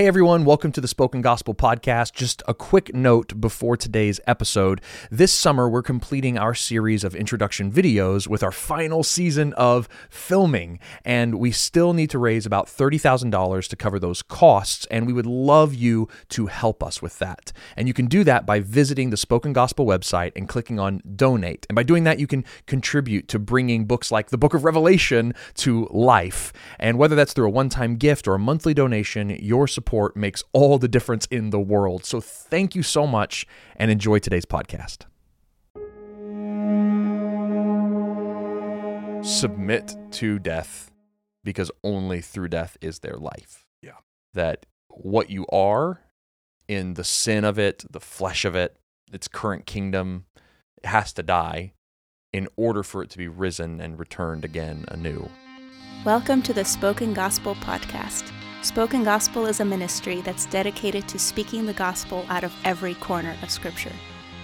Hey everyone, welcome to the Spoken Gospel Podcast. Just a quick note before today's episode. This summer, we're completing our series of introduction videos with our final season of filming, and we still need to raise about $30,000 to cover those costs, and we would love you to help us with that. And you can do that by visiting the Spoken Gospel website and clicking on donate. And by doing that, you can contribute to bringing books like the Book of Revelation to life. And whether that's through a one time gift or a monthly donation, your support makes all the difference in the world. So thank you so much and enjoy today's podcast. Submit to death because only through death is there life. Yeah. That what you are in the sin of it, the flesh of it, its current kingdom, has to die in order for it to be risen and returned again anew. Welcome to the Spoken Gospel Podcast. Spoken Gospel is a ministry that's dedicated to speaking the gospel out of every corner of Scripture.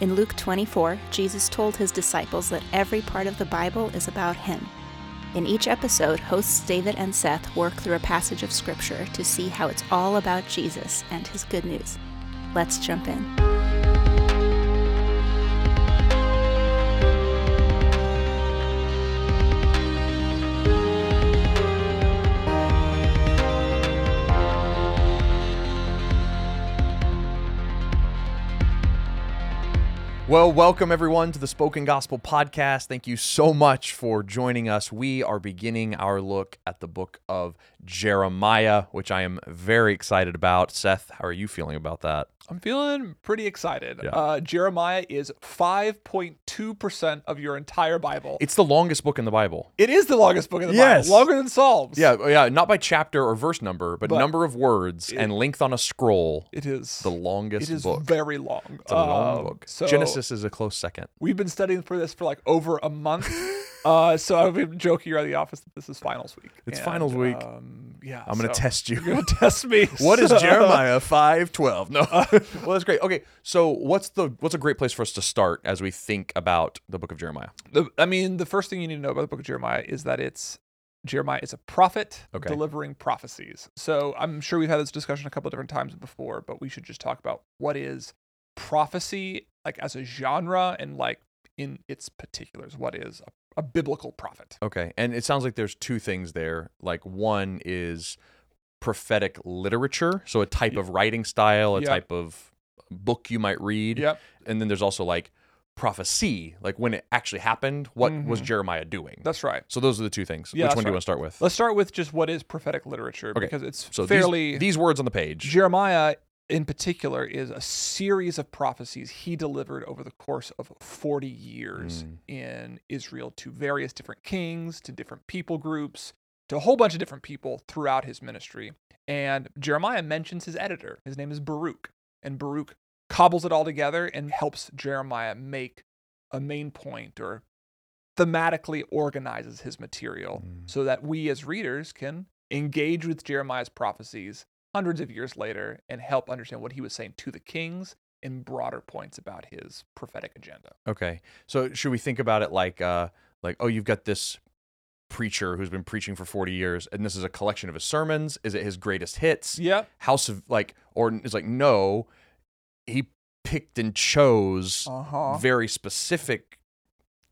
In Luke 24, Jesus told his disciples that every part of the Bible is about him. In each episode, hosts David and Seth work through a passage of Scripture to see how it's all about Jesus and his good news. Let's jump in. Well, welcome everyone to the Spoken Gospel Podcast. Thank you so much for joining us. We are beginning our look at the book of Jeremiah, which I am very excited about. Seth, how are you feeling about that? I'm feeling pretty excited. Yeah. Uh, Jeremiah is 5.2% of your entire Bible. It's the longest book in the Bible. it is the longest book in the Yes. Bible, longer than Psalms. Yeah, yeah, not by chapter or verse number, but, But number of words it- and length on a scroll. It is. The longest it is book. very long. It's a long Um, book. So Genesis is a close second. We've been studying for this for like over a month. uh, so I've been joking around the office that this is finals week. It's And, finals week. Um, yeah. I'm going to so test you. You're gonna test me. What is Jeremiah five twelve? No, well that's great. Okay, so what's the what's a great place for us to start as we think about the book of Jeremiah? The, I mean, the first thing you need to know about the book of Jeremiah is that it's Jeremiah is a prophet Okay. delivering prophecies. So I'm sure we've had this discussion a couple of different times before, but we should just talk about what is prophecy like as a genre and like in its particulars. What is a, a biblical prophet? Okay, and it sounds like there's two things there. Like one is prophetic literature, so a type of writing style, a Yep. type of book you might read, Yep. and then there's also like prophecy, like when it actually happened. What was Mhm. Jeremiah doing? That's right. so those are the two things. Yeah, Which one do you want to start with? Let's start with just what is prophetic literature Okay. because it's so these- fairly these, words on the page. Jeremiah in particular is a series of prophecies he delivered over the course of 40 years Mm. in Israel to various different kings, to different people groups, to a whole bunch of different people throughout his ministry. And Jeremiah mentions his editor. His name is Baruch. And Baruch cobbles it all together and helps Jeremiah make a main point or thematically organizes his material Mm. so that we as readers can engage with Jeremiah's prophecies hundreds of years later and help understand what he was saying to the kings in broader points about his prophetic agenda. Okay. So should we think about it like uh like oh you've got this preacher who's been preaching for 40 years and this is a collection of his sermons? Is it his greatest hits? yeah House of like or it's like no, he picked and chose Uh-huh. very specific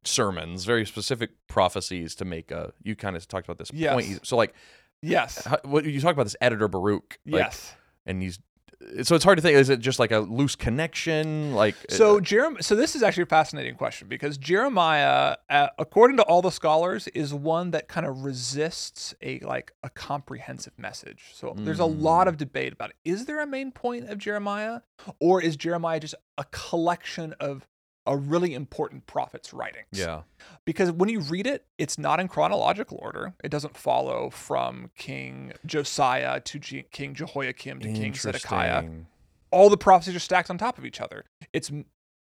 sermons, very specific prophecies to make a you kind of talked about this Yes. point. So like Yes. how, what you talk about this editor Baruch like, yes. and he's so it's hard to think is it just like a loose connection like So uh, Jeremiah, so this is actually a fascinating question because Jeremiah, uh, according to all the scholars, is one that kind of resists a like a comprehensive message. So there's a lot Mm. of debate about it. Is there a main point of Jeremiah, or is Jeremiah just a collection of a really important prophet's writings? yeah. because when you read it, it's not in chronological order. It doesn't follow from King Josiah to G- King Jehoiakim to King Zedekiah all the prophecies are stacked on top of each other. It's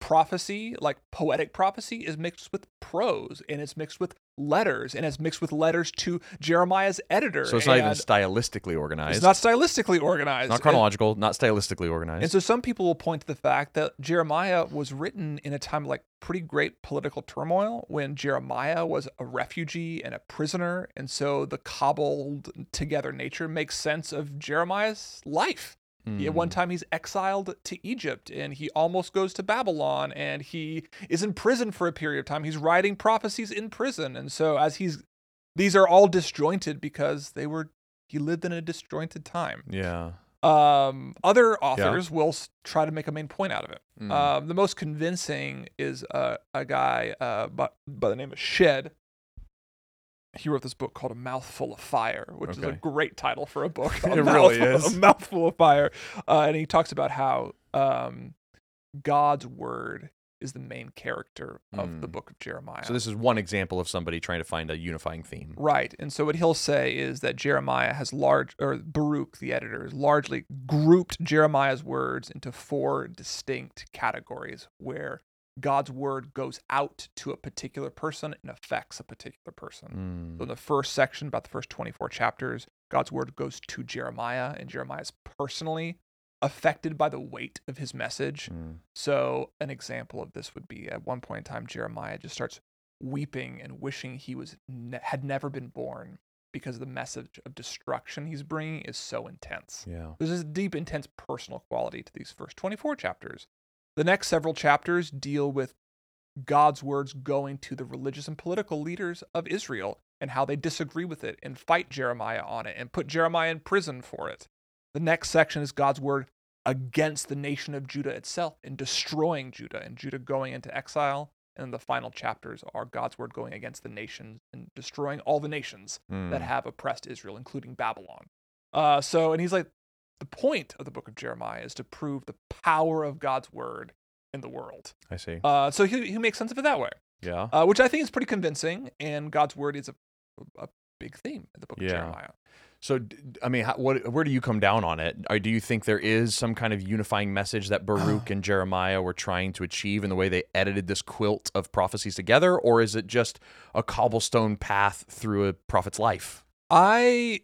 prophecy, like poetic prophecy, is mixed with prose and it's mixed with letters and it's mixed with letters to Jeremiah's editor. So it's not even stylistically organized. It's not stylistically organized. not And- chronological, not stylistically organized. and so some people will point to the fact that Jeremiah was written in a time of like pretty great political turmoil when Jeremiah was a refugee and a prisoner. And so the cobbled together nature makes sense of Jeremiah's life. He- At one Mm. time, he's exiled to Egypt and he almost goes to Babylon and he is in prison for a period of time. He's writing prophecies in prison. And so, as he's, these are all disjointed because they were, he lived in a disjointed time. Yeah. Um, other authors will s- try to make a main point out of it. Mm. Um, the most convincing is uh, a guy uh, by, by the name of Shead. He wrote this book called A Mouthful of Fire, which is a great title for a book. A It really Mouthful- is. A Mouthful of Fire. Uh, and he talks about how um, God's word is the main character of the Mm. book of Jeremiah. So this is one example of somebody trying to find a unifying theme. Right. And so what he'll say is that Jeremiah has large, or Baruch, the editor, has largely grouped Jeremiah's words into four distinct categories where God's word goes out to a particular person and affects a particular person. Mm. So in the first section, about the first 24 chapters, God's word goes to Jeremiah, and Jeremiah is personally affected by the weight of his message. Mm. So, an example of this would be at one point in time, Jeremiah just starts weeping and wishing he was ne- had never been born because the message of destruction he's bringing is so intense. Yeah. There's this deep, intense personal quality to these first 24 chapters. The next several chapters deal with God's words going to the religious and political leaders of Israel and how they disagree with it and fight Jeremiah on it and put Jeremiah in prison for it. The next section is God's word against the nation of Judah itself and destroying Judah and Judah going into exile. And the final chapters are God's word going against the nations and destroying all the nations that Mm. have oppressed Israel, including Babylon. Uh, so, and he's like, the point of the book of Jeremiah is to prove the power of God's word in the world. I see. Uh, so he, he makes sense of it that way, yeah. uh, which I think is pretty convincing. And God's word is a, a big theme in the book Yeah. of Jeremiah. So, I mean, how, what, where do you come down on it? Or do you think there is some kind of unifying message that Baruch and Jeremiah were trying to achieve in the way they edited this quilt of prophecies together? Or is it just a cobblestone path through a prophet's life? I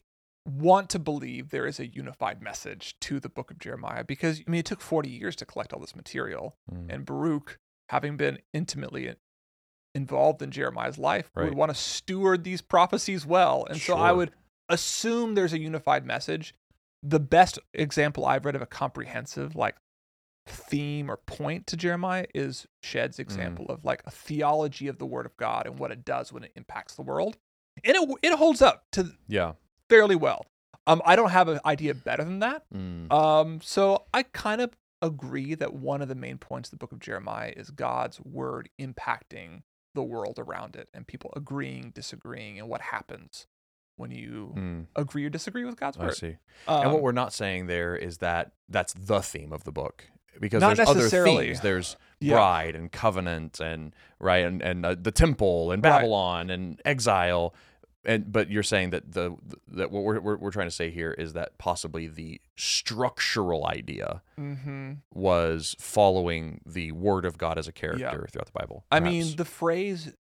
want to believe there is a unified message to the book of Jeremiah because, I mean, it took 40 years to collect all this material. Mm. And Baruch, having been intimately involved in Jeremiah's life, Right. would want to steward these prophecies well. And so I would assume there's a unified message. The best example I've read of a comprehensive, like, theme or point to Jeremiah is Shead's Mm. example of like a theology of the word of God and what it does when it impacts the world. And it, it holds up to Yeah. Fairly well. Um, I don't have an idea better than that. Mm. Um, so I kind of agree that one of the main points of the book of Jeremiah is God's word impacting the world around it and people agreeing, disagreeing, and what happens when you Mm. agree or disagree with God's I word. see. Um, and what we're not saying there is that that's the theme of the book because Not there's other themes. There's Yeah. bride and covenant and right and and uh, the temple and Right. Babylon and exile. And but you're saying that the that what we're, we're we're trying to say here is that possibly the structural idea mhm. was following the word of God as a character throughout the Bible. I mean, the phrase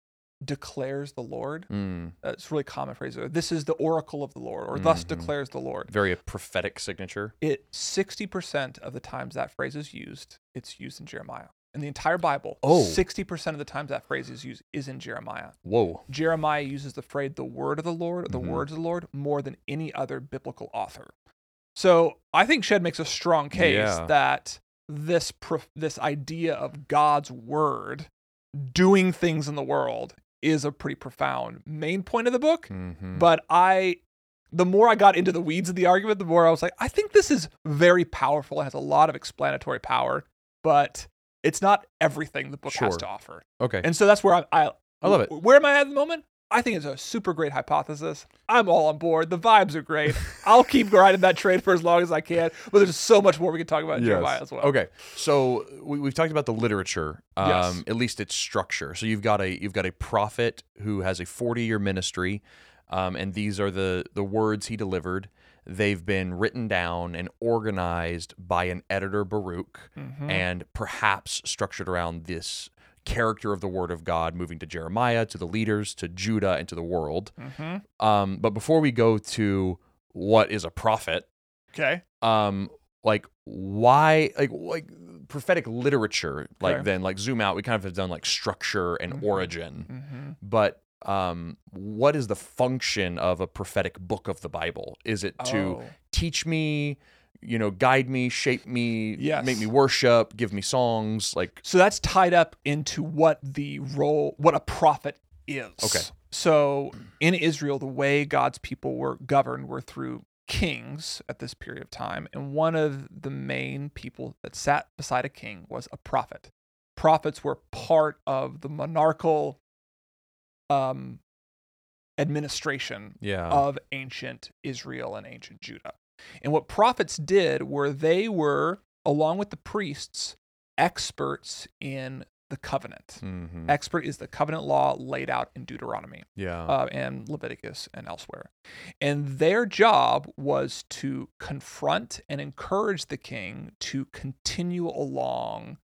declares the Lord. Mm, That's a really common phrase. This is the oracle of the Lord, or thus Mhm. declares the Lord. very a prophetic signature. It 60% of the times that phrase is used, it's used in Jeremiah. In the entire Bible, Oh. 60% of the times that phrase is used is in Jeremiah. Whoa. Jeremiah uses the phrase the word of the Lord, or the Mhm. words of the Lord, more than any other biblical author. So I think Shead makes a strong case Yeah. that this prof- this idea of God's word doing things in the world is a pretty profound main point of the book. Mhm. But I, the more I got into the weeds of the argument, the more I was like, I think this is very powerful. It has a lot of explanatory power, but it's not everything the book has to offer. okay. And so that's where I, I, I love it. Where am I at the moment? I think it's a super great hypothesis. I'm all on board. The vibes are great. I'll keep grinding that trade for as long as I can. But there's so much more we can talk about in Jeremiah as well. Okay, so we, we've talked about the literature, um, Yes. at least its structure. So you've got a you've got a prophet who has a forty year ministry, um, and these are the the words he delivered. They've been written down and organized by an editor Baruch, Mhm. and perhaps structured around this character of the Word of God, moving to Jeremiah, to the leaders, to Judah, and to the world. Mhm. Um, but before we go to what is a prophet, Okay. um like why like like prophetic literature like Okay. then like zoom out we kind of have done like structure and Mhm. origin hmm but um what is the function of a prophetic book of the bible is it to Oh. teach me you know, guide me, shape me, Yes. make me worship, give me songs. Like, So that's tied up into what the role, what a prophet is. Okay. So in Israel, the way God's people were governed were through kings at this period of time. And one of the main people that sat beside a king was a prophet. Prophets were part of the monarchical um, administration yeah. of ancient Israel and ancient Judah. And what prophets did were they were, along with the priests, experts in the covenant. Mhm. Expert is the covenant law laid out in Deuteronomy Yeah. uh, and Leviticus and elsewhere. And their job was to confront and encourage the king to continue along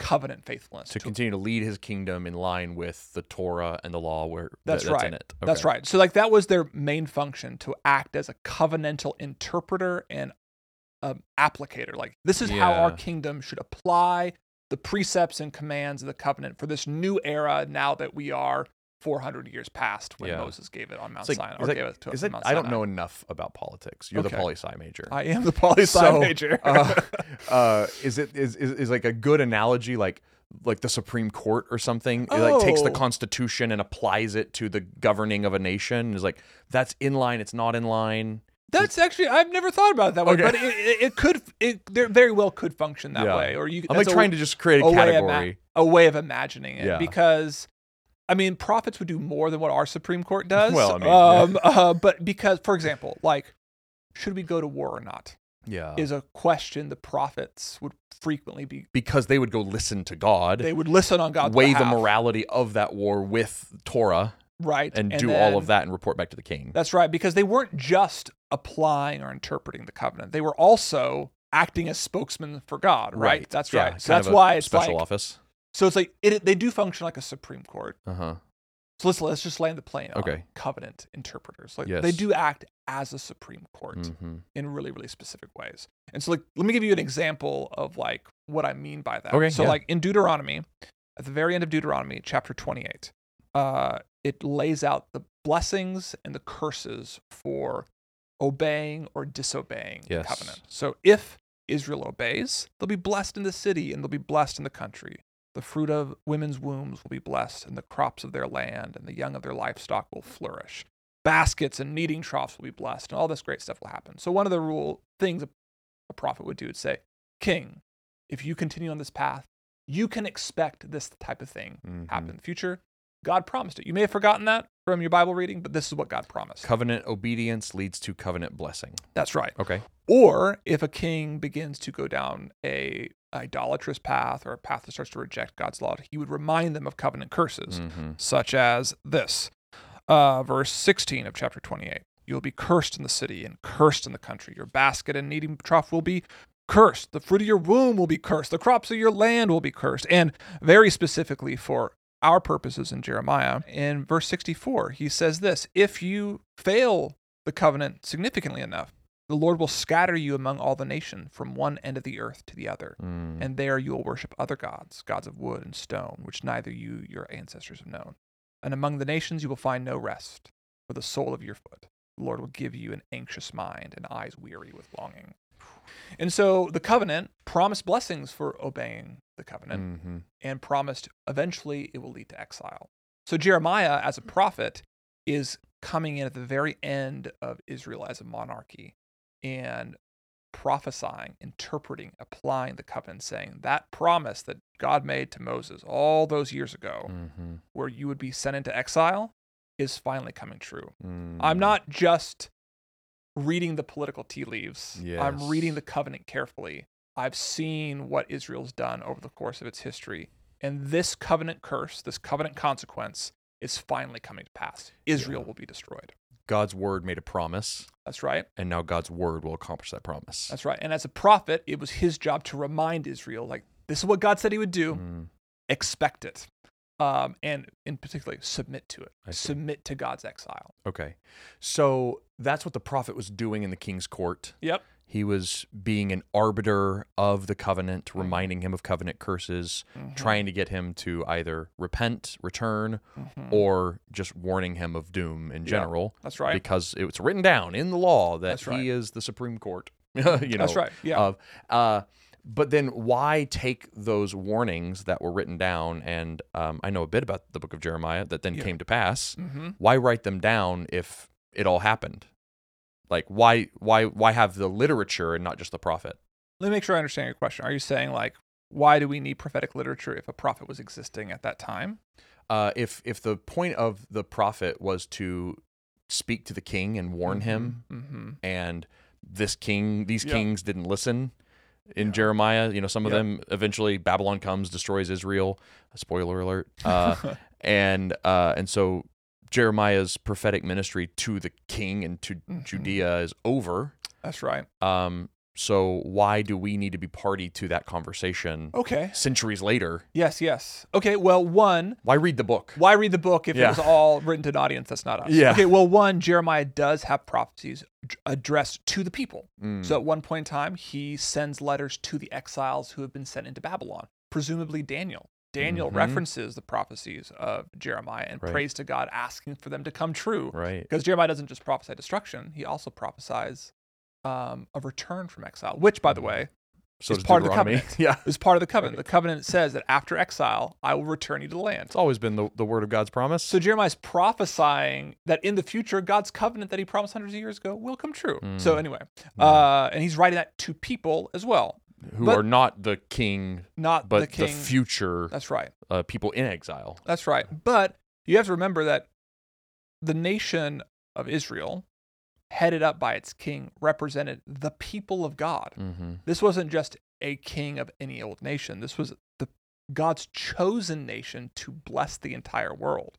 covenant faithfulness. to continue to lead his kingdom in line with the Torah and the law where That's that's in right. it. That's right. So like that was their main function to act as a covenantal interpreter and um, applicator. Like this is how our kingdom should apply the precepts and commands of the covenant for this new era. Now that we are 400 years past when Yeah. Moses gave it on Mount like, Sinai, or gave it to is on that- Mount I don't know enough about politics. You're the Okay. poli sci major. I am the poli sci So, major. uh, uh, is it is, is is like a good analogy like like the Supreme Court or something? It like takes the Oh. Constitution and applies it to the governing of a nation. Is like that's in line. It's not in line. That's actually I've never thought about it that way, Okay. but it, it, it could it there very well could function that Yeah. way. Or you I'm like that's a- trying to just create a, a way, of category. a way of imagining it Yeah. because I mean prophets would do more than what our Supreme Court does. Well, I mean, yeah. um, uh, but because for example, like should we go to war or not yeah, is a question the prophets would frequently be because they would go listen to God, they would listen on God's weigh the morality of that war with Torah, right and, do then- all of that and report back to the king. That's right because they weren't just applying or interpreting the covenant. They were also acting as spokesmen for God, right? That's Yeah, right. So that's why it's special like office. So it's like it, they do function like a Supreme Court. Uh huh. So let's let's just land the plane Okay. covenant interpreters. Like Yes. they do act as a Supreme Court hmm in really really specific ways. And so like let me give you an example of like what I mean by that. Okay, So yeah. like in Deuteronomy, at the very end of Deuteronomy, chapter 28, uh, it lays out the blessings and the curses for obeying or disobeying Yes. the covenant. So if Israel obeys, they'll be blessed in the city and they'll be blessed in the country. The fruit of women's wombs will be blessed, and the crops of their land and the young of their livestock will flourish. Baskets and kneading troughs will be blessed, and all this great stuff will happen. So one of the rule things a, prophet would do would say, King, if you continue on this path, you can expect this type of thing Mhm. happen in the future. God promised it. You may have forgotten that from your Bible reading, but this is what God promised. Covenant obedience leads to covenant blessing. That's right. Okay. Or if a king begins to go down a idolatrous path or a path that starts to reject God's law, he would remind them of covenant curses, hmm such as this. Uh, verse 16 of chapter 28. You will be cursed in the city and cursed in the country. Your basket and kneading trough will be cursed. The fruit of your womb will be cursed. The crops of your land will be cursed. And very specifically for our purposes in Jeremiah, in verse 64, he says this If you fail the covenant significantly enough, the Lord will scatter you among all the nation from one end of the earth to the other. Mm. And there you will worship other gods, gods of wood and stone, which neither you, your ancestors have known. And among the nations you will find no rest for the sole of your foot. The Lord will give you an anxious mind and eyes weary with longing. And so the covenant promised blessings for obeying the covenant Mhm. and promised eventually it will lead to exile. So Jeremiah, as a prophet, is coming in at the very end of Israel as a monarchy and prophesying, interpreting, applying the covenant, saying that promise that God made to Moses all those years ago, Mhm. where you would be sent into exile, is finally coming true. Mm. I'm not just reading the political tea leaves. I'm reading the covenant carefully. I've seen what Israel's done over the course of its history. And this covenant curse, this covenant consequence, is finally coming to pass. Israel Yeah. will be destroyed. God's word made a promise, That's right. and now God's word will accomplish that promise. That's right. And as a prophet, it was his job to remind Israel, like, this is what God said he would do. Mm. Expect it. Um, and in particular, submit to it. Submit to God's exile. Okay. So that's what the prophet was doing in the king's court. Yep. He was being an arbiter of the covenant, reminding him of covenant curses, Mhm. trying to get him to either repent, return, Mhm. or just warning him of doom in Yeah, general. That's right. Because it's written down in the law that right. he is the Supreme Court. you know, That's right. Yeah. Of, uh, but then why take those warnings that were written down? And um, I know a bit about the book of Jeremiah that then Yeah. came to pass. mm-hmm. Why write them down if it all happened? Like why why why have the literature and not just the prophet? Let me make sure I understand your question. Are you saying like, why do we need prophetic literature if a prophet was existing at that time? Uh, if if the point of the prophet was to speak to the king and warn him, Mm-hmm. and this king these Yeah. kings didn't listen in Yeah. Jeremiah, you know, some of them eventually Babylon comes, destroys Israel. Spoiler alert. Uh, and uh, and so Jeremiah's prophetic ministry to the king and to Mhm. Judea is over. That's right. Um, so why do we need to be party to that conversation Okay. centuries later? Yes. Yes. Okay. Well, one, Why read the book? why read the book if Yeah. it was all written to an audience that's not us? Yeah. Okay. Well, one, Jeremiah does have prophecies addressed to the people. Mm, So at one point in time, he sends letters to the exiles who have been sent into Babylon, presumably Daniel. Daniel Mhm. references the prophecies of Jeremiah and Right. prays to God, asking for them to come true. right. Because Jeremiah doesn't just prophesy destruction, he also prophesies um, a return from exile, which, by the Mhm. way, So is part of the covenant. yeah. is part of the covenant. The covenant says that after exile, I will return you to the land. It's always been the, the word of God's promise. So Jeremiah's prophesying that in the future, God's covenant that he promised hundreds of years ago will come true. So Mm. anyway, Yeah. uh, and he's writing that to people as well, who but- are not the king, not but the the, future That's right. uh, people in exile. That's right. But you have to remember that the nation of Israel, headed up by its king, represented the people of God. Mm-hmm. This wasn't just a king of any old nation. This was the God's chosen nation to bless the entire world.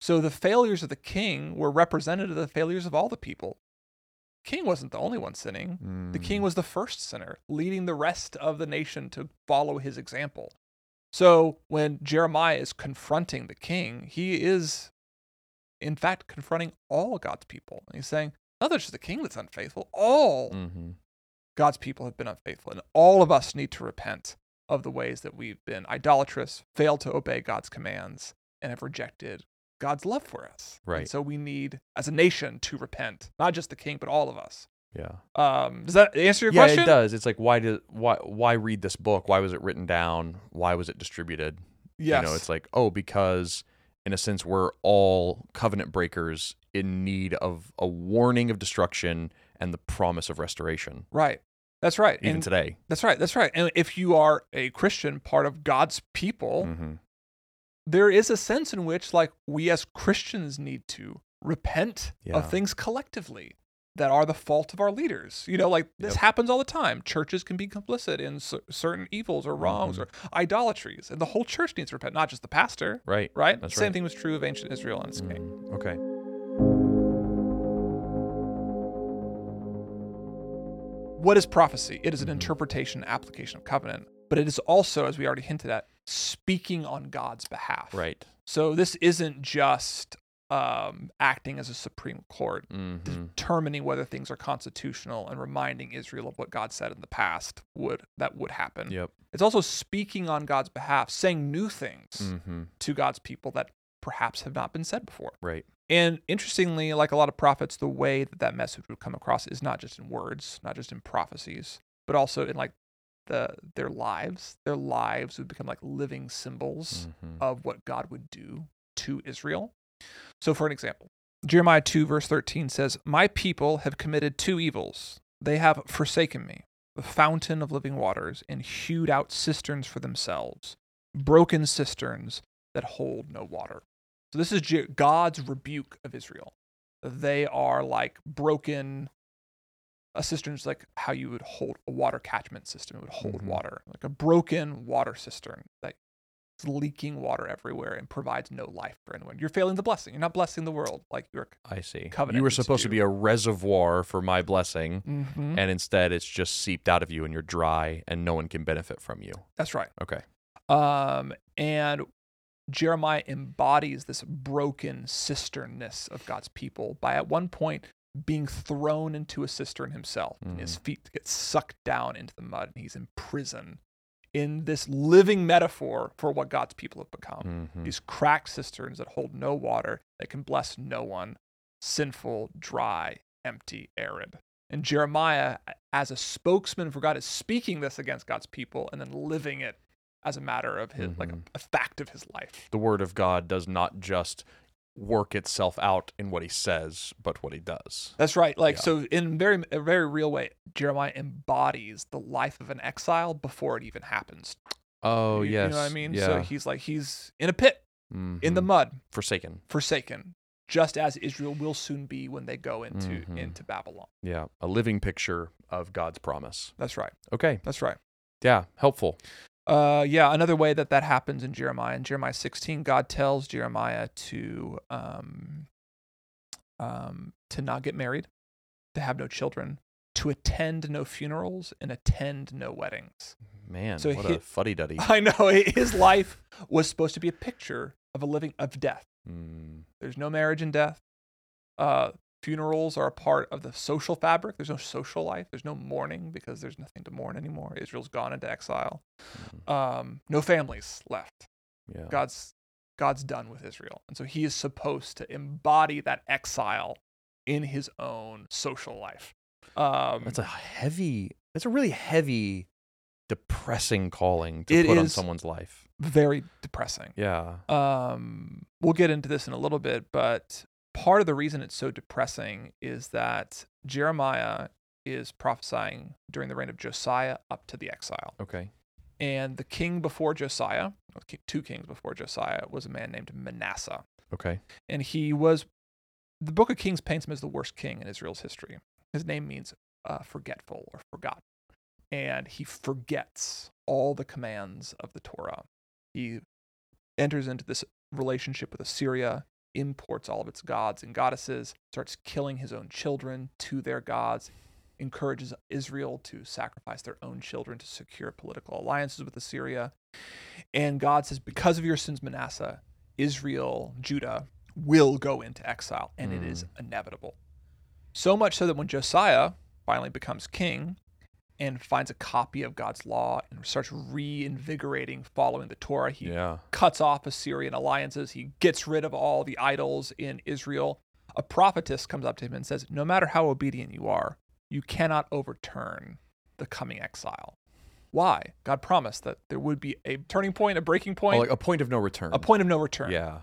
So the failures of the king were representative of the failures of all the people. King wasn't the only one sinning. The Mm. king was the first sinner, leading the rest of the nation to follow his example. So when Jeremiah is confronting the king, he is, in fact, confronting all God's people. And he's saying, not just the king that's unfaithful, all Mm-hmm. God's people have been unfaithful, and all of us need to repent of the ways that we've been idolatrous, failed to obey God's commands, and have rejected God's love for us. And Right. so we need, as a nation, to repent, not just the king, but all of us. Yeah. Um, does that answer your yeah, question? Yeah, it does. It's like why did why why read this book? Why was it written down? Why was it distributed? Yes. You know, it's like, oh, because in a sense we're all covenant breakers in need of a warning of destruction and the promise of restoration. right. That's right. Even and today. that's right. That's right. And if you are a Christian, part of God's people, Mm-hmm. There is a sense in which like we as Christians need to repent Yeah. of things collectively that are the fault of our leaders. You know, like this Yep. happens all the time. Churches can be complicit in cer- certain evils or wrongs Mhm. or idolatries, and the whole church needs to repent, not just the pastor. Right. Right? That's Same right. thing was true of ancient Israel and its king. Mm, Okay. What is prophecy? It is an Mhm. interpretation, application of covenant, but it is also, as we already hinted at, speaking on God's behalf. Right. So this isn't just um, acting as a supreme court. Mm-hmm. determining whether things are constitutional and reminding Israel of what God said in the past would that would happen. Yep. It's also speaking on God's behalf, saying new things Mm-hmm. to God's people that perhaps have not been said before. Right. And interestingly, like a lot of prophets, the way that that message would come across is not just in words, not just in prophecies, but also in like the their lives. Their lives would become like living symbols Mm-hmm. of what God would do to Israel. So, for an example, Jeremiah 2, verse 13 says, My people have committed two evils. They have forsaken me, the fountain of living waters, and hewed out cisterns for themselves, broken cisterns that hold no water. So, this is God's rebuke of Israel. They are like broken. A cistern is like how you would hold a water catchment system. It would hold Mhm. water, like a broken water cistern that is leaking water everywhere and provides no life for anyone. You're failing the blessing. You're not blessing the world like you're. I see. Covenant you were needs to supposed to be a reservoir for my blessing, Mm-hmm. and instead it's just seeped out of you and you're dry and no one can benefit from you. That's right. Okay. Um, and Jeremiah embodies this broken cisternness of God's people by at one point being thrown into a cistern himself. And his feet get sucked down into the mud, and he's in prison in this living metaphor for what God's people have become. Mhm. These cracked cisterns that hold no water, that can bless no one, sinful, dry, empty, arid. And Jeremiah, as a spokesman for God, is speaking this against God's people and then living it as a matter of his, like a, Mhm. a fact of his life. The word of God does not just work itself out in what he says, but what he does. That's right. Like Yeah. so, in very a very real way, Jeremiah embodies the life of an exile before it even happens. Oh, You- yes. you know what I mean. Yeah. So he's like he's in a pit in the Mhm. mud, forsaken. forsaken, just as Israel will soon be when they go into Mhm. into Babylon. Yeah, a living picture of God's promise. That's right. Okay. That's right. Yeah, helpful. Uh, yeah, another way that that happens in Jeremiah. In Jeremiah 16, God tells Jeremiah to um, um, to not get married, to have no children, to attend no funerals, and attend no weddings. Man, So what he- a fuddy duddy. I know his life was supposed to be a picture of a living of death. Mm, There's no marriage in death. Uh, funerals are a part of the social fabric. There's no social life. There's no mourning because there's nothing to mourn anymore. Israel's gone into exile. Um, no families left. yeah. God's God's done with Israel, and so He is supposed to embody that exile in His own social life. Um, That's a heavy. That's a really heavy, depressing calling to put on someone's life. very depressing. Yeah. Um, we'll get into this in a little bit, but part of the reason it's so depressing is that Jeremiah is prophesying during the reign of Josiah up to the exile. Okay. And the king before Josiah, two kings before Josiah, was a man named Manasseh. Okay. And he was, the book of Kings paints him as the worst king in Israel's history. His name means uh, forgetful or forgotten. And he forgets all the commands of the Torah. He enters into this relationship with Assyria, imports all of its gods and goddesses, starts killing his own children to their gods, encourages Israel to sacrifice their own children to secure political alliances with Assyria. And God says, Because of your sins, Manasseh, Israel, Judah will go into exile, and it is hmm. inevitable. So much so that when Josiah finally becomes king and finds a copy of God's law and starts reinvigorating following the Torah, he Yeah. cuts off Assyrian alliances. He gets rid of all the idols in Israel. A prophetess comes up to him and says, No matter how obedient you are, you cannot overturn the coming exile. Why? God promised that there would be a turning point, a breaking Oh, point, like a point of no return. a point of no return. Yeah.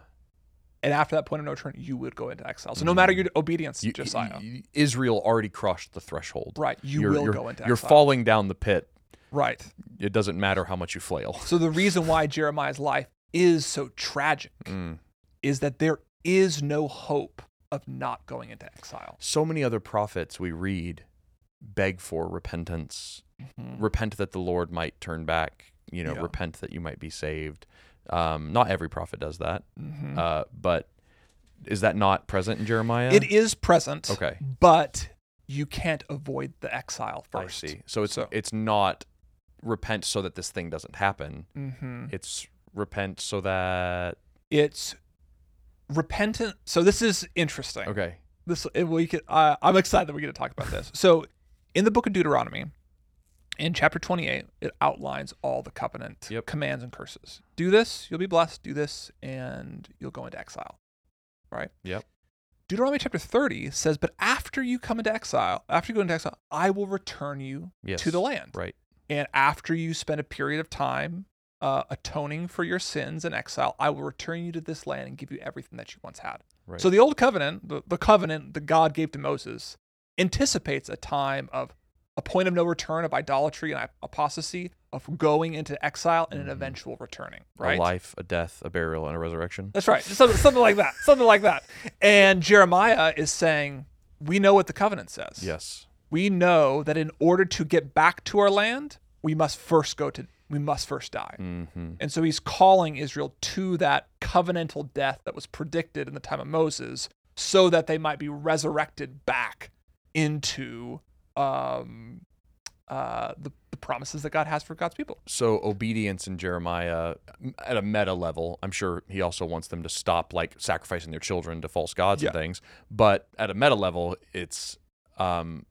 And after that point of no return, you would go into exile. So no matter your obedience, You- Josiah, Israel already crossed the threshold. right, you You're- will you're- go into You're falling down the pit. right. It doesn't matter how much you flail. So the reason why Jeremiah's life is so tragic Mm. is that there is no hope of not going into exile. So many other prophets we read beg for repentance. Mhm. Repent that the Lord might turn back. You know, Yeah. repent that you might be saved. Um, not every prophet does that, Mhm. uh, but is that not present in Jeremiah? It is present. Okay. But you can't avoid the exile first. I see. So it's So- it's not repent so that this thing doesn't happen. hmm It's repent so that It's repentant. So this is interesting. okay. This we could. Uh, I'm excited that we're going to talk about this. So in the book of Deuteronomy, in chapter 28, it outlines all the covenant Yep. commands and curses. Do this, you'll be blessed. Do this, and you'll go into exile. Right. Yep. Deuteronomy chapter 30 says, "But after you come into exile, after you go into exile, I will return you Yes. to the land." Right. And after you spend a period of time uh, atoning for your sins in exile, I will return you to this land and give you everything that you once had. Right. So the old covenant, the, the covenant that God gave to Moses, anticipates a time of a point of no return of idolatry and apostasy, of going into exile and an Mhm. eventual returning. Right. a life, a death, a burial, and a resurrection. That's right. Something, something like that. Something like that. And Jeremiah is saying, we know what the covenant says. Yes. We know that in order to get back to our land, we must first go to, we must first die. Mm-hmm. And so he's calling Israel to that covenantal death that was predicted in the time of Moses so that they might be resurrected back into um, uh, the, the promises that God has for God's people. So obedience in Jeremiah at a meta level, I'm sure he also wants them to stop like sacrificing their children to false gods and things. But at a meta level, it's um,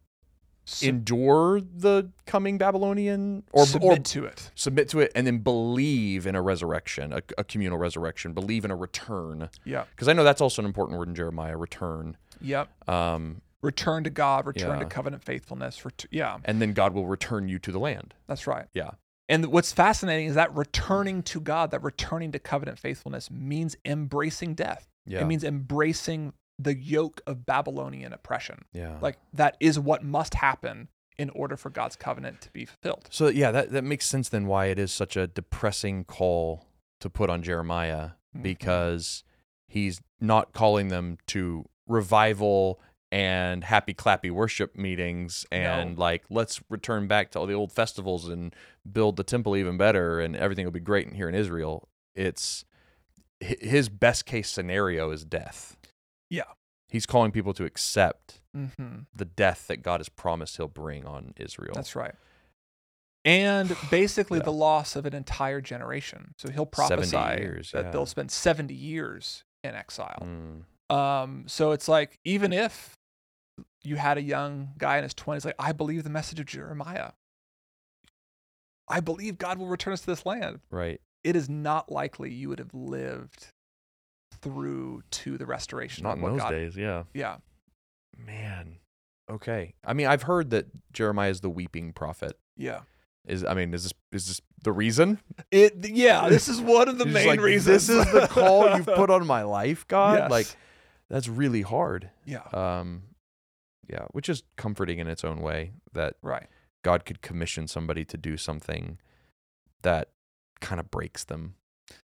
Sub- endure the coming Babylonian or submit or to it. submit to it and then believe in a resurrection, a, a communal resurrection, believe in a return. Yeah. Because I know that's also an important word in Jeremiah, return. Yep. Um, return to God, return to covenant faithfulness. Ret- yeah, And then God will return you to the land. that's right. Yeah. And what's fascinating is that returning to God, that returning to covenant faithfulness means embracing death. Yeah. It means embracing the yoke of Babylonian oppression. yeah. Like that is what must happen in order for God's covenant to be fulfilled. So yeah, that, that makes sense then why it is such a depressing call to put on Jeremiah Mhm. because he's not calling them to revival and happy clappy worship meetings and No. like let's return back to all the old festivals and build the temple even better and everything will be great here in Israel. It's his best case scenario is death. Yeah. He's calling people to accept hmm the death that God has promised he'll bring on Israel. That's right. And basically Yeah. the loss of an entire generation. So he'll 70 prophesy years, that yeah. they'll spend 70 years in exile. Mm, Um, so it's like even if you had a young guy in his 20s, like I believe the message of Jeremiah. I believe God will return us to this land. right. It is not likely you would have lived through to the restoration Not in what those God. days, yeah. Yeah. Man. Okay. I mean, I've heard that Jeremiah is the weeping prophet. Yeah. Is I mean, is this is this the reason? It yeah, this is one of the main like, reasons. This is the call you've put on my life, God. Yes. Like that's really hard. Yeah. Um yeah, which is comforting in its own way that Right. God could commission somebody to do something that kind of breaks them.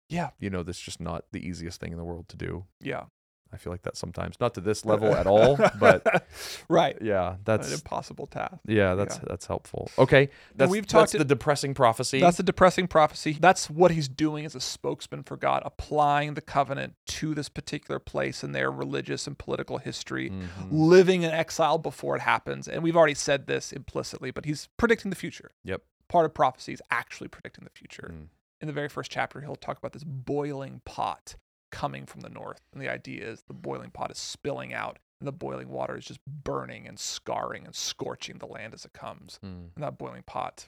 Yeah. You know, that's just not the easiest thing in the world to do. Yeah. I feel like that sometimes. Not to this level at all, but right. yeah, that's An impossible task. Yeah, that's Yeah. that's helpful. Okay, that's we've that's talked the depressing prophecy. That's a depressing prophecy. That's what he's doing as a spokesman for God, applying the covenant to this particular place in their religious and political history, Mhm. living in exile before it happens. And we've already said this implicitly, but he's predicting the future. Yep. Part of prophecy is actually predicting the future. Mm. In the very first chapter, he'll talk about this boiling pot coming from the north. And the idea is the boiling pot is spilling out, and the boiling water is just burning and scarring and scorching the land as it comes. Mm. And that boiling pot,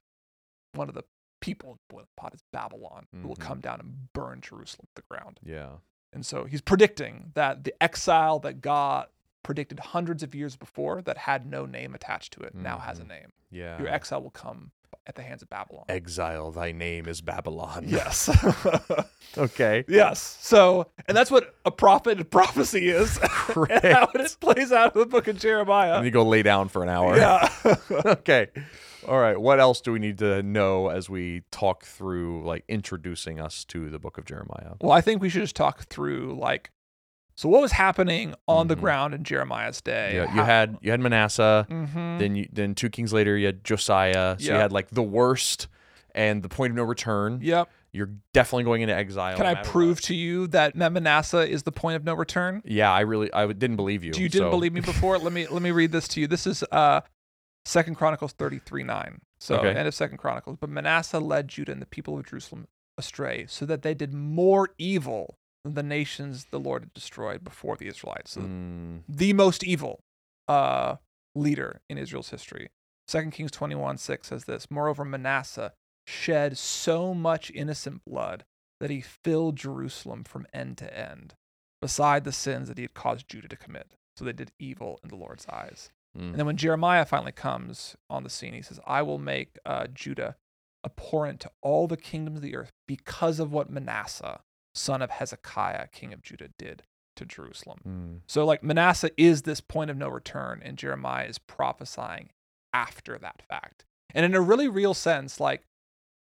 one of the people in the boiling pot is Babylon, who will come down and burn Jerusalem to the ground. Yeah. And so he's predicting that the exile that God predicted hundreds of years before that had no name attached to it now has a Mhm. name. Yeah. Your exile will come at the hands of Babylon. Exile, thy name is Babylon. Yes. okay. yes. So, and that's what a prophet and prophecy is. and how it plays out in the book of Jeremiah. And you go lay down for an hour. Yeah. okay. All right. What else do we need to know as we talk through like introducing us to the book of Jeremiah? Well, I think we should just talk through like, so what was happening on the Mhm. ground in Jeremiah's day? Yeah, you had you had Manasseh, hmm then you then two kings later you had Josiah. So you had like the worst and the point of no return. Yep. You're definitely going into exile. Can I prove to you that Manasseh is the point of no return? Yeah, I really I didn't believe you. Do you didn't so- believe me before? let me let me read this to you. This is uh Second Chronicles thirty three nine. So Okay. end of Second Chronicles. But Manasseh led Judah and the people of Jerusalem astray, so that they did more evil the nations the Lord had destroyed before the Israelites. So Mm, the most evil uh, leader in Israel's history. Second Kings 21 6 says this Moreover, Manasseh shed so much innocent blood that he filled Jerusalem from end to end, beside the sins that he had caused Judah to commit. So they did evil in the Lord's eyes. mm. And then when Jeremiah finally comes on the scene, he says, I will make uh, Judah abhorrent to all the kingdoms of the earth because of what Manasseh, son of Hezekiah, king of Judah, did to Jerusalem. Mm. So, like, Manasseh is this point of no return, and Jeremiah is prophesying after that fact. And in a really real sense, like,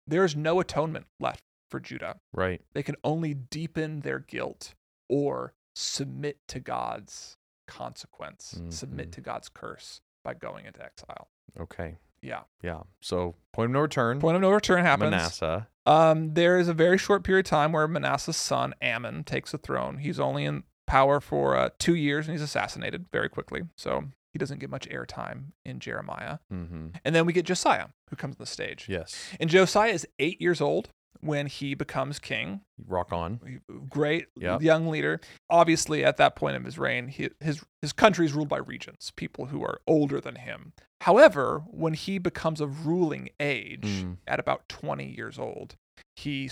there's no atonement left for Judah. Right. They can only deepen their guilt or submit to God's consequence, submit Mhm. to God's curse by going into exile. Okay. Yeah. Yeah. So point of no return. Point of no return happens. Manasseh. Um, there is a very short period of time where Manasseh's son Amon takes the throne. He's only in power for uh, two years and he's assassinated very quickly. So he doesn't get much airtime in Jeremiah. Mm-hmm. And then we get Josiah, who comes on the stage. Yes. And Josiah is eight years old when he becomes king. Rock on. Great Yep. young leader. Obviously, at that point of his reign, he, his his country is ruled by regents, people who are older than him. However, when he becomes of ruling age, Mm. at about 20 years old, he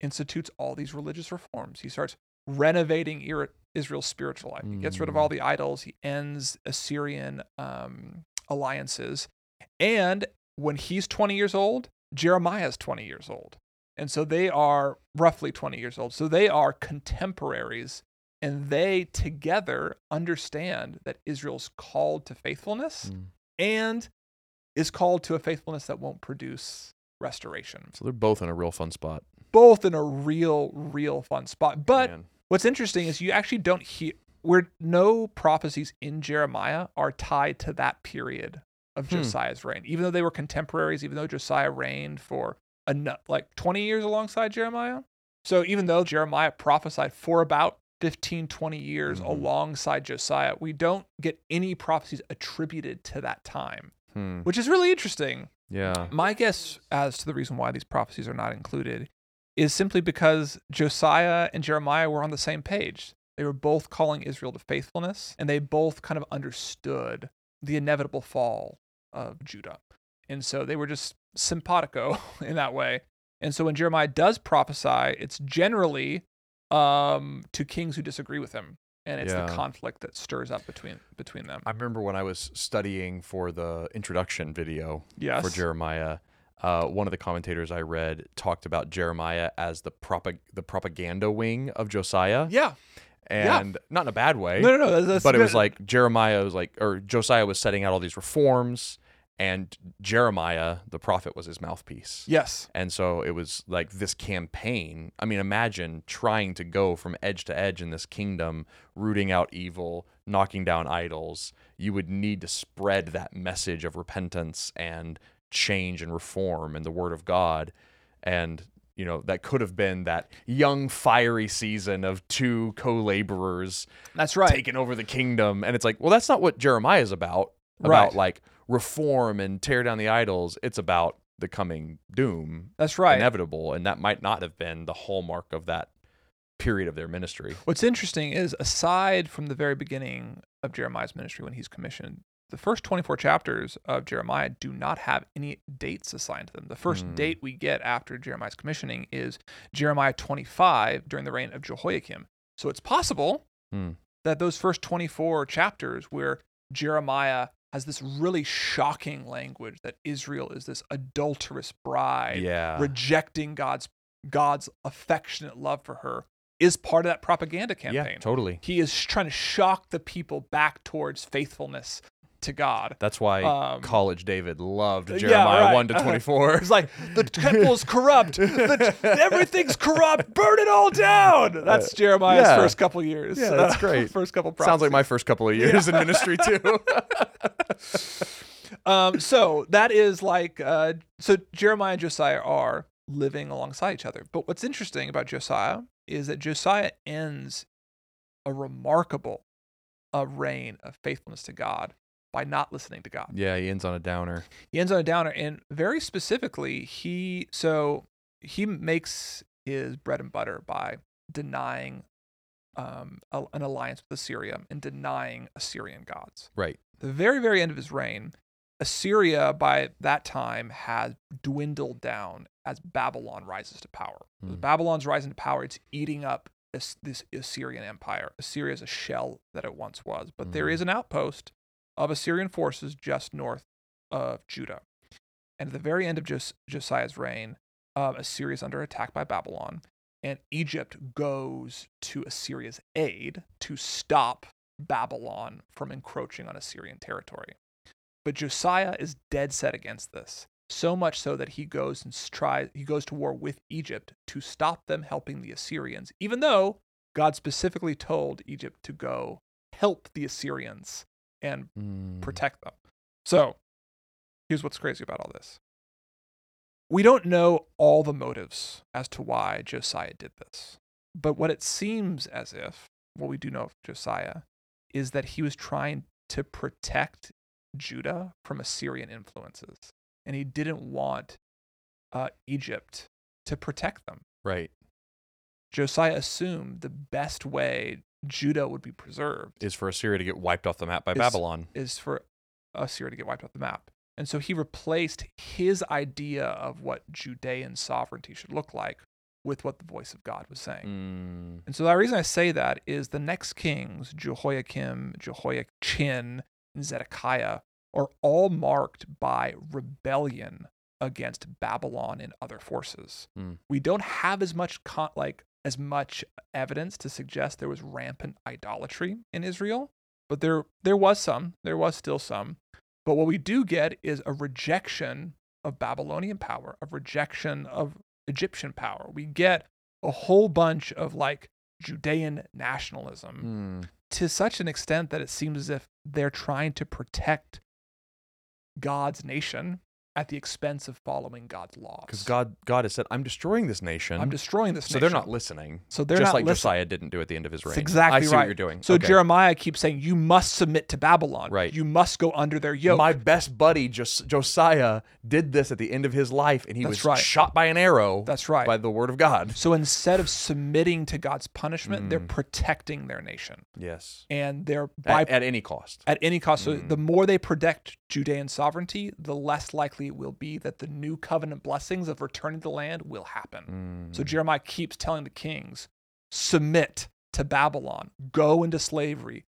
institutes all these religious reforms. He starts renovating Israel's spiritual life. He gets rid of all the idols. He ends Assyrian um, alliances. And when he's 20 years old, Jeremiah is 20 years old. And so they are roughly 20 years old. So they are contemporaries and they together understand that Israel's called to faithfulness Mm. and is called to a faithfulness that won't produce restoration. So they're both in a real fun spot. Both in a real, real fun spot. But Man. what's interesting is you actually don't hear where no prophecies in Jeremiah are tied to that period of Hmm. Josiah's reign, even though they were contemporaries, even though Josiah reigned for nu- like 20 years alongside Jeremiah. So even though Jeremiah prophesied for about 15, 20 years Mhm. alongside Josiah, we don't get any prophecies attributed to that time, Hmm. which is really interesting. Yeah. My guess as to the reason why these prophecies are not included is simply because Josiah and Jeremiah were on the same page. They were both calling Israel to faithfulness, and they both kind of understood the inevitable fall of Judah. And so they were just simpatico in that way. And so when Jeremiah does prophesy, it's generally um, to kings who disagree with him. And it's Yeah. the conflict that stirs up between between them. I remember when I was studying for the introduction video yes. for Jeremiah, uh, one of the commentators I read talked about Jeremiah as the propag- the propaganda wing of Josiah, Yeah. yeah. and not in a bad way. No, no, no. That's, that's but it was like Jeremiah was like, or Josiah was setting out all these reforms, and Jeremiah, the prophet, was his mouthpiece. yes. And so it was like this campaign. I mean, imagine trying to go from edge to edge in this kingdom, rooting out evil, knocking down idols. You would need to spread that message of repentance and change and reform and the word of God. And, you know, that could have been that young, fiery season of two co laborers That's right. taking over the kingdom. And it's like, well, that's not what Jeremiah is about. About Right. like reform and tear down the idols. It's about the coming doom That's right. inevitable, and that might not have been the hallmark of that period of their ministry. What's interesting is, aside from the very beginning of Jeremiah's ministry when he's commissioned, the first 24 chapters of Jeremiah do not have any dates assigned to them. The first Hmm. date we get after Jeremiah's commissioning is Jeremiah 25 during the reign of Jehoiakim. So it's possible Hmm. that those first 24 chapters where Jeremiah has this really shocking language that Israel is this adulterous bride Yeah, rejecting God's God's affectionate love for her is part of that propaganda campaign. yeah, campaign. totally. He is trying to shock the people back towards faithfulness to God. That's why Um, College David loved yeah, Jeremiah right. one to twenty four. It's like the temple is corrupt. The, everything's corrupt. Burn it all down. That's Jeremiah's yeah. first couple years. Yeah, that's great. first couple. Sounds like my first couple of years in ministry too. Um, so that is like uh, so Jeremiah and Josiah are living alongside each other. But what's interesting about Josiah is that Josiah ends a remarkable uh, reign of faithfulness to God by not listening to God. yeah, he ends on a downer. He ends on a downer, and very specifically, he so he makes his bread and butter by denying um, a- an alliance with Assyria and denying Assyrian gods Right. the very, very end of his reign, Assyria by that time has dwindled down as Babylon rises to power. Hmm. Babylon's rising to power, it's eating up this, this Assyrian empire. Assyria is a shell that it once was, but there Mhm. is an outpost of Assyrian forces just north of Judah. And at the very end of Jos- Josiah's reign, um, Assyria is under attack by Babylon, and Egypt goes to Assyria's aid to stop Babylon from encroaching on Assyrian territory. But Josiah is dead set against this, so much so that he goes and tries he goes to war with Egypt to stop them helping the Assyrians, even though God specifically told Egypt to go help the Assyrians and Mm. protect them. So, here's what's crazy about all this. We don't know all the motives as to why Josiah did this. But what it seems as if, what we do know of Josiah, is that he was trying to protect Judah from Assyrian influences. And he didn't want uh, Egypt to protect them. Right. Josiah assumed the best way Judah would be preserved Is for Assyria to get wiped off the map by Is- Babylon. is for Assyria to get wiped off the map. And so he replaced his idea of what Judean sovereignty should look like with what the voice of God was saying. Mm. And so the reason I say that is the next kings, Jehoiakim, Jehoiachin, and Zedekiah, are all marked by rebellion against Babylon and other forces. Mm. We don't have as much con- like as much evidence to suggest there was rampant idolatry in Israel, but there there was some. There was still some. But what we do get is a rejection of Babylonian power, a rejection of Egyptian power. We get a whole bunch of like Judean nationalism Mm. to such an extent that it seems as if they're trying to protect God's nation at the expense of following God's laws. Because God, God has said, "I'm destroying this nation." I'm destroying this nation. so nation. they're not listening. So they're just not like listening. Josiah didn't do at the end of his reign. That's exactly I see right. what you're doing. So Okay. Jeremiah keeps saying, "You must submit to Babylon. Right. You must go under their yoke." My best buddy Jos- Josiah did this at the end of his life, and he That's was right. shot by an arrow. That's right. By the word of God. so instead of submitting to God's punishment, they're Mm. protecting their nation, Yes. and they're by At, at any cost. at any cost. So Mm. the more they protect Judean sovereignty, the less likely it will be that the new covenant blessings of returning to the land will happen. Mm. So Jeremiah keeps telling the kings, submit to Babylon, go into slavery.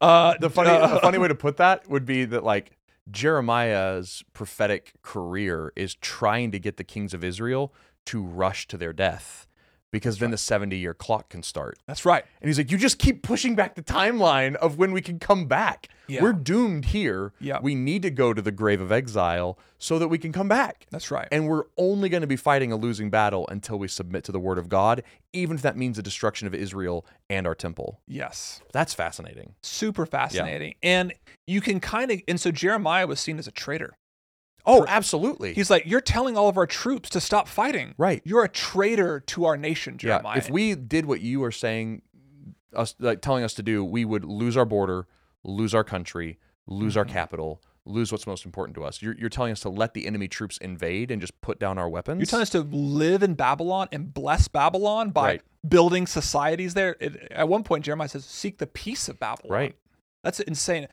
Uh, the funny, uh, the funny way to put that would be that like Jeremiah's prophetic career is trying to get the kings of Israel to rush to their death, because then the seventy-year clock can start. That's right. And he's like, you just keep pushing back the timeline of when we can come back. Yeah. We're doomed here. Yeah. We need to go to the grave of exile so that we can come back. That's right. And we're only going to be fighting a losing battle until we submit to the word of God, even if that means the destruction of Israel and our temple. yes. That's fascinating. Super fascinating. And you can kind of, and so Jeremiah was seen as a traitor. Oh, absolutely. He's like, You're telling all of our troops to stop fighting. right. You're a traitor to our nation, Jeremiah. Yeah. If we did what you are saying, us like telling us to do, we would lose our border, lose our country, lose our Mhm. capital, lose what's most important to us. You're, you're telling us to let the enemy troops invade and just put down our weapons. You're telling us to live in Babylon and bless Babylon by Right. building societies there. It, at one point, Jeremiah says, "Seek the peace of Babylon." Right. That's insane.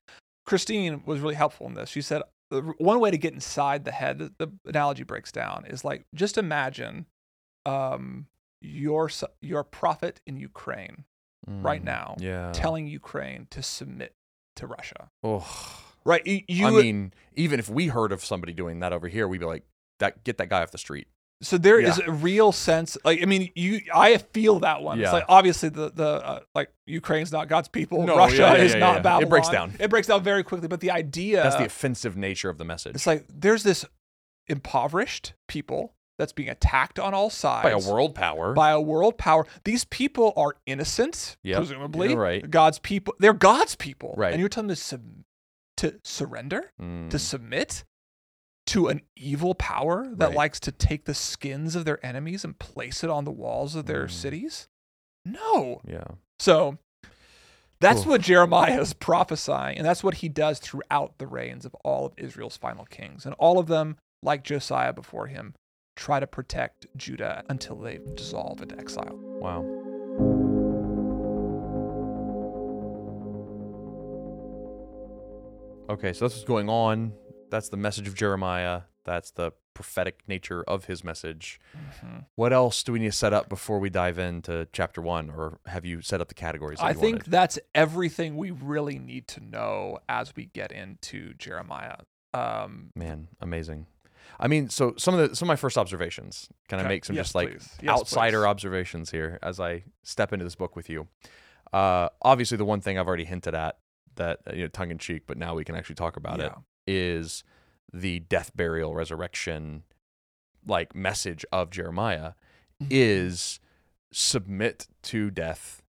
Christine was really helpful in this. She said one way to get inside the head, the, the analogy breaks down, is like just imagine um, your your prophet in Ukraine right Mm, now Yeah. telling Ukraine to submit to Russia. Oh. Right? You, you I mean, even if we heard of somebody doing that over here, we'd be like, "That get that guy off the street." So there is Yeah. a real sense, like I mean, you, I feel that one. It's Yeah. like obviously the the uh, like Ukraine's not God's people. No, Russia yeah, is not yeah. It breaks down. It breaks down very quickly. But the idea That's the offensive nature of the message it's like there's this impoverished people that's being attacked on all sides by a world power. by a world power. These people are innocent, Yep, presumably. right. God's people. They're God's people. Right. And you're telling them to, sub- to surrender, Mm. to submit to an evil power that Right. likes to take the skins of their enemies and place it on the walls of their Mm. cities? No. yeah. So that's Oof. what Jeremiah is prophesying, and that's what he does throughout the reigns of all of Israel's final kings. And all of them, like Josiah before him, try to protect Judah until they dissolve into exile. Wow. Okay, so that's what's going on. That's the message of Jeremiah. That's the prophetic nature of his message. Mhm. What else do we need to set up before we dive into chapter one, or have you set up the categories? I think wanted? that's everything we really need to know as we get into Jeremiah. Um, man, amazing. I mean, so some of the some of my first observations. Can I make some Yes, just like. Yes, outsider please. observations here as I step into this book with you? Uh, obviously, the one thing I've already hinted at that you know, tongue in cheek, but now we can actually talk about it yeah. Is the death, burial, resurrection, like message of Jeremiah Mm-hmm. is submit to death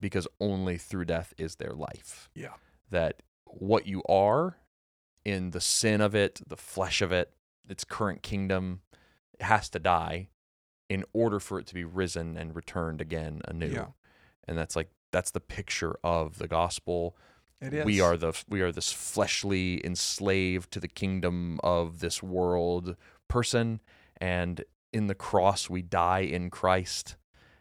because only through death is there life. Yeah. That what you are in the sin of it, the flesh of it, its current kingdom, has to die in order for it to be risen and returned again anew. Yeah. And that's like that's the picture of the gospel. We are the we are this fleshly enslaved to the kingdom of this world person and in the cross we die in Christ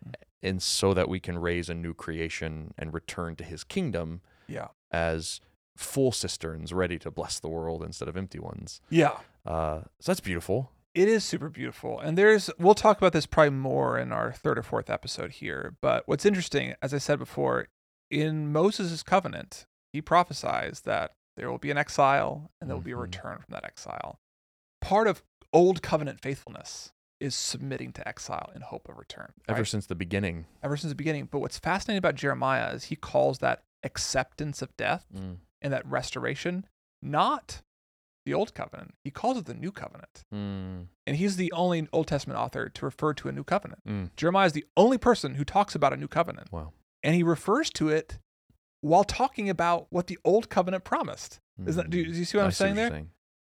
Mm. and so that we can raise a new creation and return to his kingdom Yeah. as full cisterns ready to bless the world instead of empty ones Yeah. uh, so that's beautiful It is super beautiful. And there's, we'll talk about this probably more in our third or fourth episode here. But what's interesting, as I said before, in Moses' covenant, he prophesies that there will be an exile and there will be a Mhm. return from that exile. Part of old covenant faithfulness is submitting to exile in hope of return. Ever right? since the beginning. ever since the beginning. But what's fascinating about Jeremiah is he calls that acceptance of death Mm. and that restoration not the old covenant. He calls it the new covenant. Mm. And he's the only Old Testament author to refer to a new covenant. Mm. Jeremiah is the only person who talks about a new covenant. Wow. And he refers to it while talking about what the old covenant promised. Is that, do, you- do you see what Mm. I I'm saying you're there?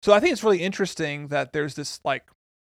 So I think it's really interesting that there's this like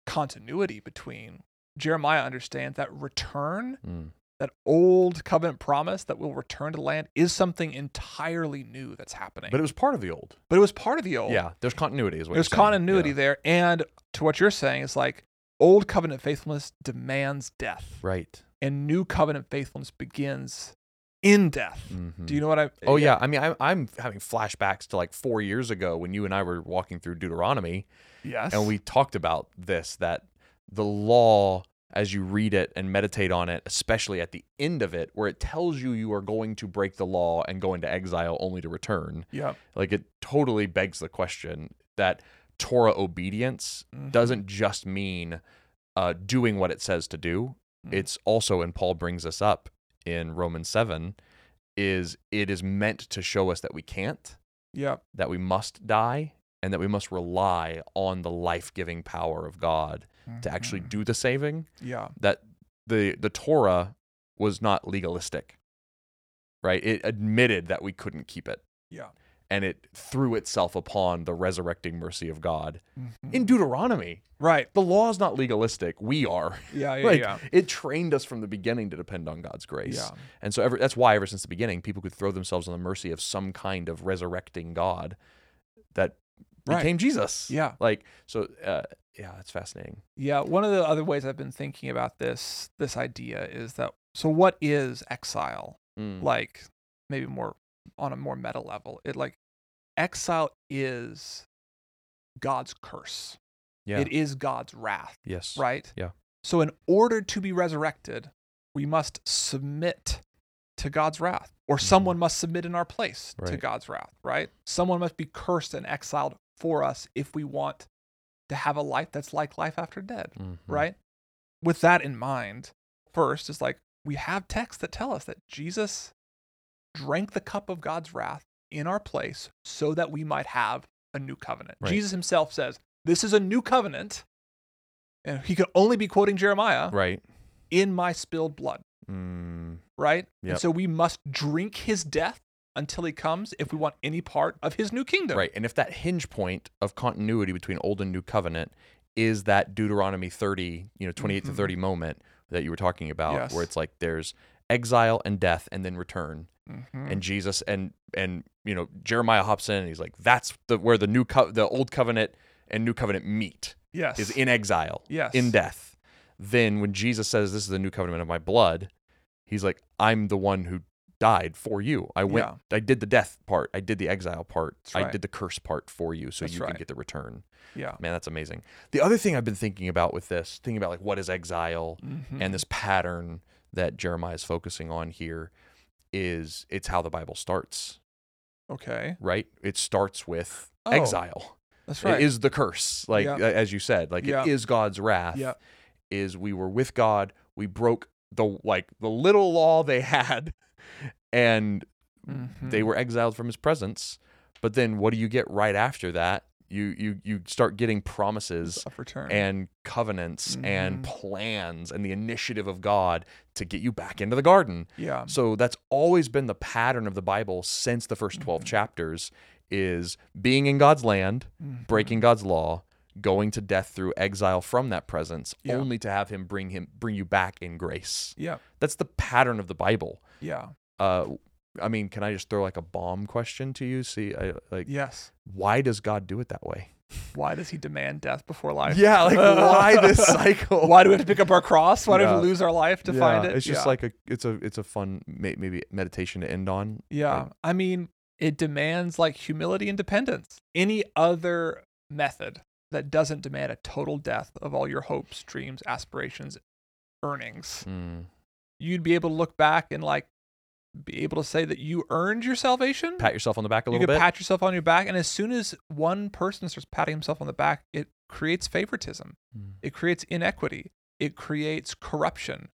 continuity between Jeremiah understands that return, Mm. that old covenant promise that we'll return to the land is something entirely new that's happening. But it was part of the old. But it was part of the old. Yeah, there's continuity is what There's continuity Yeah. there. And to what you're saying is like old covenant faithfulness demands death. Right. And new covenant faithfulness begins in death. Mhm. Do you know what I Oh yeah, I mean, I'm, I'm having flashbacks to like four years ago when you and I were walking through Deuteronomy, Yes. and we talked about this that the law, as you read it and meditate on it, especially at the end of it, where it tells you you are going to break the law and go into exile only to return, Yep. like it totally begs the question that Torah obedience Mhm. doesn't just mean uh, doing what it says to do. Mhm. It's also, and Paul brings us up in Romans 7, is it is meant to show us that we can't, Yep. that we must die, and that we must rely on the life-giving power of God to actually Mhm. do the saving. Yeah. That the the Torah was not legalistic. Right? It admitted that we couldn't keep it. Yeah. And it threw itself upon the resurrecting mercy of God. Mhm. In Deuteronomy, right. the law is not legalistic. We are. Yeah. Yeah. like yeah. it trained us from the beginning to depend on God's grace. Yeah. And so ever, that's why ever since the beginning, people could throw themselves on the mercy of some kind of resurrecting God that Right. became Jesus. Yeah. Like so uh, yeah, that's fascinating. Yeah, one of the other ways I've been thinking about this this idea is that so what is exile? Mm. Like maybe more on a more meta level. It like exile is God's curse. yeah. It is God's wrath, yes. right? Yeah. So in order to be resurrected, we must submit to God's wrath or someone must submit in our place to Mm-hmm. God's wrath, right? Someone must be cursed and exiled for us if we want to have a life that's like life after death Mhm. right? With that in mind, first is like we have texts that tell us that Jesus drank the cup of God's wrath in our place so that we might have a new covenant. Right. Jesus himself says, This is a new covenant. And he could only be quoting Jeremiah Right. in my spilled blood, Mm. right? Yep. And so we must drink his death until he comes if we want any part of his new kingdom. Right. And if that hinge point of continuity between old and new covenant is that Deuteronomy 30, you know, 28 Mhm. to 30 moment that you were talking about Yes. where it's like there's exile and death and then return. Mhm. and Jesus and and you know Jeremiah hops in and he's like that's the where the new co- the old covenant and new covenant meet yes. is in exile yes. in death then when Jesus says this is the new covenant of my blood he's like I'm the one who died for you I went Yeah. I did the death part I did the exile part I right. did the curse part for you so That's you can get the return Yeah. man that's amazing the other thing I've been thinking about with this thinking about like what is exile Mhm. and this pattern that Jeremiah is focusing on here is it's how the Bible starts okay. right? It starts with Oh, exile. That's right. It is the curse, like Yeah. as you said, like Yeah. it is God's wrath. Yeah. Is we were with God, we broke the like the little law they had, and they Mhm. were exiled from His presence. But then, what do you get right after that? You you you start getting promises of return. and covenants and Mhm. plans and the initiative of God to get you back into the garden. yeah. So that's always been the pattern of the Bible since the 1st 12 Mhm. chapters is being in God's land, Mhm. breaking God's law, going to death through exile from that presence, Yeah. only to have him bring him bring you back in grace. Yeah. That's the pattern of the Bible. Yeah. Uh I mean, can I just throw like a bomb question to you? See, I, like, Yes. why does God do it that way? Why does he demand death before life? Yeah, like why this cycle? Why do we have to pick up our cross? Why do we Yeah. lose our life to Yeah, find it? It's just Yeah. like a, it's a, it's a fun maybe meditation to end on. yeah. like- I mean, it demands like humility and dependence. Any other method that doesn't demand a total death of all your hopes, dreams, aspirations, earnings. Mm. You'd be able to look back and like be able to say that you earned your salvation. Pat yourself on the back a you little bit. pat yourself on your back, and as soon as one person starts patting himself on the back, it creates favoritism. Mm. It creates inequity. It creates corruption.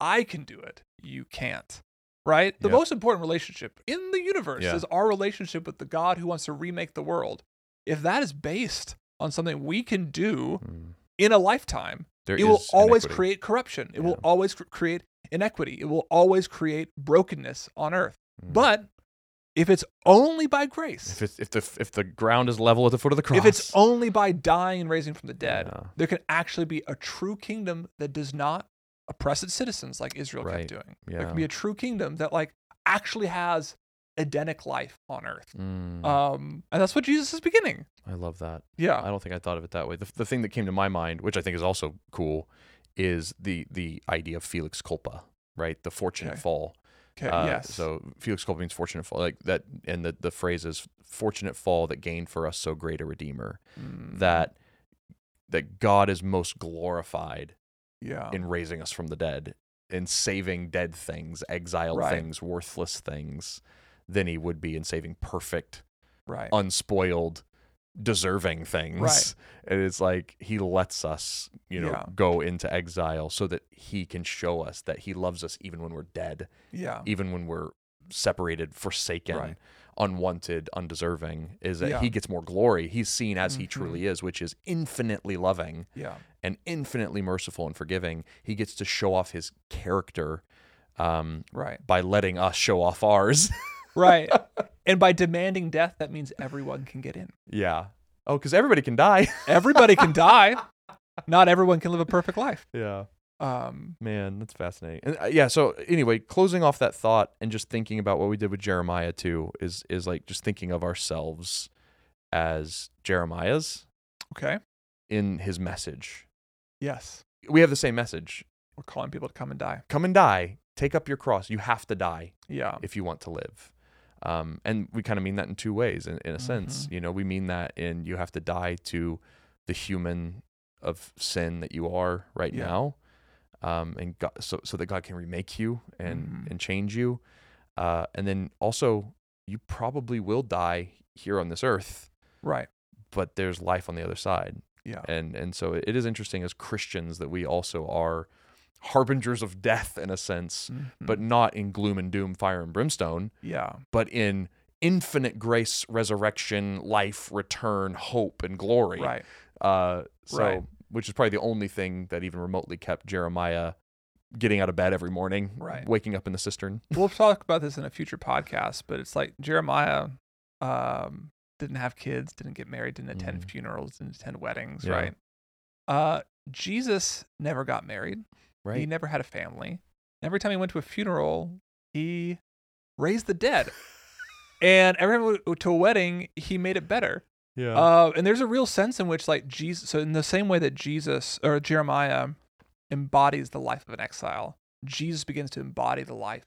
I can do it. You can't. Right? The most important relationship in the universe Yeah. is our relationship with the God who wants to remake the world. If that is based on something we can do Mm. in a lifetime, There it will always inequity. create corruption. It will always cr- create inequity. It will always create brokenness on earth. Mm. But if it's only by grace, if it's if the if the ground is level at the foot of the cross, if it's only by dying and raising from the dead, Yeah. there can actually be a true kingdom that does not oppress its citizens like Israel Right. kept doing. Yeah. There can be a true kingdom that like actually has Edenic life on earth. Mm. Um, and that's what Jesus is beginning. I love that. Yeah. I don't think I thought of it that way. The, the thing that came to my mind, which I think is also cool, is the the idea of Felix culpa, right? The fortunate Okay. fall. Okay. Uh, yes. So Felix culpa means fortunate fall, like that, and the the phrase is fortunate fall that gained for us so great a redeemer. Mm, That that God is most glorified yeah. in raising us from the dead, in saving dead things, exiled Right. things, worthless things, than he would be in saving perfect right. unspoiled deserving things Right. and it's like he lets us you know Yeah. go into exile so that he can show us that he loves us even when we're dead yeah. even when we're separated forsaken Right. unwanted undeserving is that Yeah. he gets more glory he's seen as he Mhm. truly is which is infinitely loving Yeah. and infinitely merciful and forgiving he gets to show off his character um, Right. by letting us show off ours Right. and by demanding death, that means everyone can get in. yeah oh because everybody can die Everybody can die. Not everyone can live a perfect life. yeah Um, Man, that's fascinating. And, uh, yeah. So anyway, closing off that thought and just thinking about what we did with Jeremiah too is is like just thinking of ourselves as Jeremiah's okay. in his message. Yes. We have the same message. We're calling people to come and die. Come and die. Take up your cross. You have to die Yeah. if you want to live. Um, and we kind of mean that in two ways. In, in a sense, Mhm. you know, we mean that in you have to die to the human of sin that you are right Yeah. now, um, and God, so so that God can remake you and Mhm. and change you, uh, and then also you probably will die here on this earth, Right. but there's life on the other side, Yeah. and and so it is interesting as Christians that we also are harbingers of death in a sense, but Mhm. not in gloom and doom, fire and brimstone yeah. but in infinite grace, resurrection, life, return, hope, and glory. Right. Uh, so, Right. which is probably the only thing that even remotely kept Jeremiah getting out of bed every morning, Right. waking up in the cistern. We'll talk about this in a future podcast, but it's like Jeremiah um, didn't have kids, didn't get married, didn't attend Mm. funerals, didn't attend weddings, Yeah. right? Uh, Jesus never got married. He never had a family. Every time he went to a funeral, he raised the dead. and every time he to a wedding, he made it better. Yeah. Uh, and there's a real sense in which, like Jesus, so in the same way that Jesus or Jeremiah embodies the life of an exile, Jesus begins to embody the life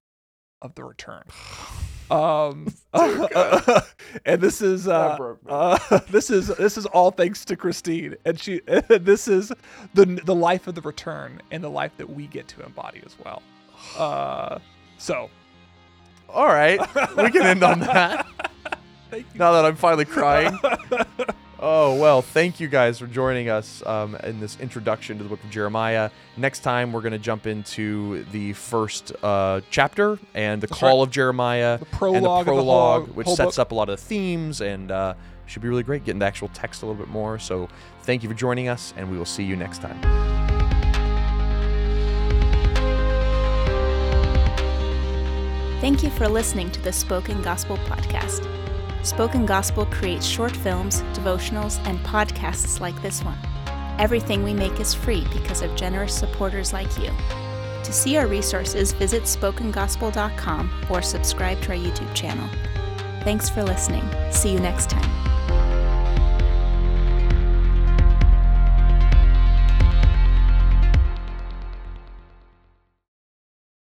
of the return. Um, and this is uh, uh, this is this is all thanks to Christine, and she this is the the life of the return and the life that we get to embody as well. Uh, so All right. we can end on that. thank you. Now that I'm finally crying. Oh, well, thank you guys for joining us um, in this introduction to the book of Jeremiah. Next time, we're going to jump into the first uh, chapter and the That's call right. of Jeremiah The and prologue, the of the prologue, whole- which whole sets book. up a lot of the themes and uh, should be really great getting the actual text a little bit more. So, thank you for joining us, and we will see you next time. Thank you for listening to the Spoken Gospel Podcast. Spoken Gospel creates short films, devotionals, and podcasts like this one. Everything we make is free because of generous supporters like you. To see our resources, visit spokengospel.com or subscribe to our YouTube channel. Thanks for listening. See you next time.